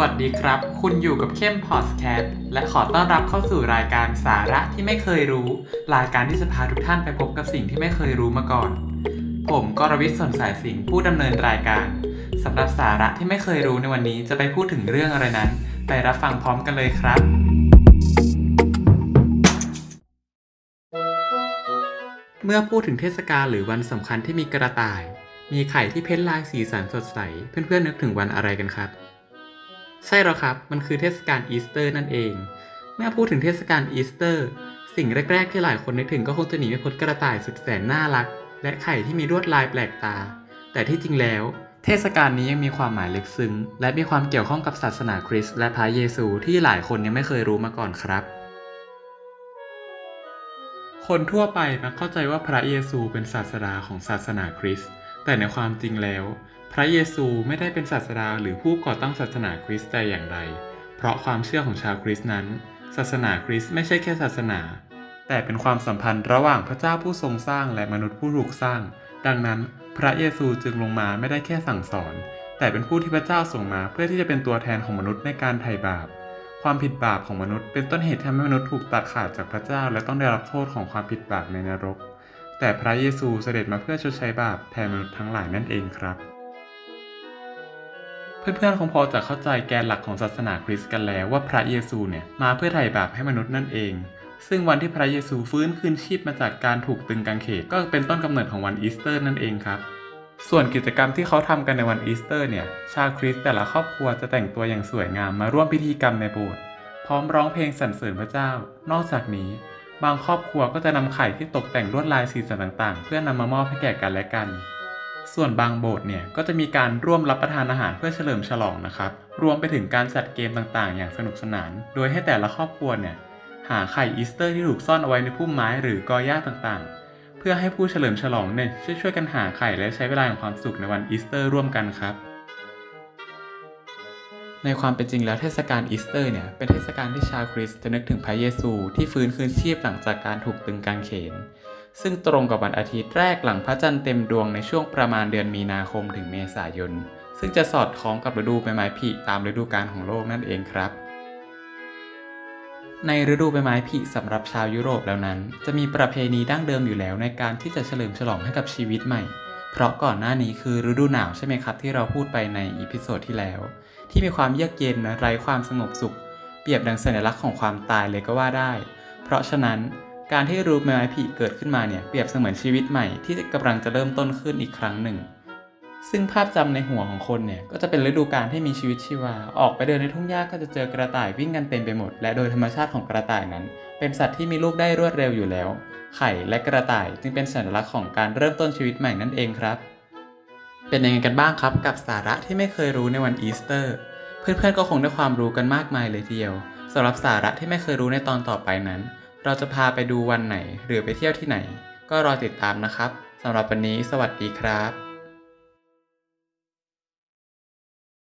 วัสดีครับ คุณอยู่กับเข้มพอดแคสต์และขอต้อนรับเข้าสู่รายการสาระที่ไม่เคยรู้ รายการที่จะพาทุกท่านไปพบกับสิ่งที่ไม่เคยรู้มาก่อน ผมกรวิทย์สนสายสิงห์ผู้ดำเนินรายการสำหรับสาระที่ไม่เคยรู้ในวันนี้จะไปพูดถึงเรื่องอะไรนั้น ไปรับฟังพร้อมกันเลยครับ เมื่อพูดถึงเทศกาลหรือวันสำคัญที่มีกระต่าย มีไข่ที่ paint ลายสีสันสดใส เพื่อนๆนึกถึงวันอะไรกันครับ ใช่แล้วครับ มันคือเทศกาลอีสเตอร์นั่นเอง เมื่อพูดถึงเทศกาลอีสเตอร์ สิ่งแรก ๆ ที่หลายคนนึกถึงก็คงจะหนีไม่พ้นกระต่ายสุดแสนน่ารัก และไข่ที่มีลวดลายแปลกตา แต่ที่จริงแล้ว เทศกาลนี้ยังมีความหมายลึกซึ้ง และมีความเกี่ยวข้องกับศาสนาคริสต์และพระเยซูที่หลายคนยังไม่เคยรู้มาก่อนครับคนทั่วไปมักเข้าใจว่าพระเยซูเป็นศาสดาของศาสนาคริสต์ แต่ในความจริงแล้ว พระเยซูไม่ได้เป็นศาสดาหรือผู้ก่อตั้งศาสนาคริสต์แต่อย่างใด เพราะความเชื่อของชาวคริสต์นั้น ศาสนาคริสต์ไม่ใช่แค่ศาสนา แต่เป็นความสัมพันธ์ระหว่างพระเจ้าผู้ทรงสร้างและมนุษย์ผู้ถูกสร้าง ดังนั้น พระเยซูจึงลงมาไม่ได้แค่สั่งสอน แต่เป็นผู้ที่พระเจ้าส่งมาเพื่อที่จะเป็นตัวแทนของมนุษย์ในการไถ่บาป ความผิดบาปของมนุษย์ เป็นต้นเหตุที่ทำให้มนุษย์ถูกตัดขาดจากพระเจ้า และต้องได้รับโทษของความผิดบาปในนรก แต่พระเยซูเสด็จมาเพื่อชดใช้บาปแทนมนุษย์ทั้งหลายนั่นเองครับ เพื่อนๆคงพอจะเข้าใจแกนหลักของศาสนาคริสต์กันแล้วว่าพระเยซูเนี่ยมาเพื่อไถ่บาปให้มนุษย์นั่นเอง ซึ่งวันที่พระเยซูฟื้นคืนชีพมาจากการถูกตรึงกางเขนก็เป็นต้นกำเนิดของวันอีสเตอร์นั่นเองครับ ส่วนกิจกรรมที่เขาทำกันในวันอีสเตอร์เนี่ย ชาวคริสต์แต่ละครอบครัวจะแต่งตัวอย่างสวยงามมาร่วมพิธีกรรมในโบสถ์พร้อมร้องเพลงสรรเสริญพระเจ้า นอกจากนี้ บางครอบครัวก็จะนำไข่ที่ตกแต่งลวดลายสีสันต่างๆ เพื่อนำมามอบให้แก่กันและกัน ส่วนบางโบสถ์เนี่ยก็จะมีการร่วมรับประทานอาหารเพื่อเฉลิมฉลองนะครับ รวมไปถึงการจัดเกมต่างๆ อย่างสนุกสนาน โดยให้แต่ละครอบครัวเนี่ยหาไข่อีสเตอร์ที่ถูกซ่อนเอาไว้ในพุ่มไม้หรือกอหญ้าต่างๆ เพื่อให้ผู้เฉลิมฉลองเนี่ยช่วยๆกันหาไข่และใช้เวลาแห่งความสุขในวันอีสเตอร์ร่วมกันครับ ในความเป็นจริงแล้วเทศกาลอีสเตอร์เนี่ยเป็นเทศกาลที่ชาวคริสต์จะนึกถึงพระเยซู ที่ฟื้นคืนชีพหลังจากการถูกตรึงกางเขน ซึ่งตรงกับวันอาทิตย์แรกหลังพระจันทร์เต็มดวงในช่วงประมาณเดือนมีนาคมถึงเมษายน ซึ่งจะสอดคล้องกับฤดูใบไม้ผลิตามฤดูกาลของโลกนั่นเองครับ ในฤดูใบไม้ผลิสำหรับชาวยุโรปแล้วนั้น จะมีประเพณีดั้งเดิมอยู่แล้วในการที่จะเฉลิมฉลองให้กับชีวิตใหม่ เพราะก่อนหน้านี้คือฤดูหนาวใช่ไหมครับ ที่เราพูดไปใน episode ที่แล้ว ที่มีความเยือกเย็นไร้ความสงบสุข เปรียบดังสัญลักษณ์ของความตายเลยก็ว่าได้ เพราะฉะนั้น การที่ฤดูใบไม้ผลิเกิดขึ้นมาเนี่ยเปรียบเสมือนชีวิตใหม่ที่กำลังจะเริ่มต้นขึ้นอีกครั้งหนึ่ง ซึ่งภาพจำในหัวของคนเนี่ยก็จะเป็นฤดูกาลที่มีชีวิตชีวา ออกไปเดินในทุ่งหญ้าก็จะเจอกระต่ายวิ่งกันเต็มไปหมด และโดยธรรมชาติของกระต่ายนั้น เป็นสัตว์ที่มีลูกได้รวดเร็วอยู่แล้ว ไข่และกระต่ายจึงเป็นสัญลักษณ์ของการเริ่มต้นชีวิตใหม่นั่นเองครับ เป็นยังไงกันบ้างครับ กับสาระที่ไม่เคยรู้ในวันอีสเตอร์ เพื่อนๆก็คงได้ความรู้กันมากมายเลยทีเดียวสำหรับสาระที่ไม่เคยรู้ในตอนต่อไปนั้น เราจะพาไปดูวันไหนหรือไปเที่ยวที่ไหน ก็รอติดตามนะครับสำหรับวันนี้สวัสดีครับ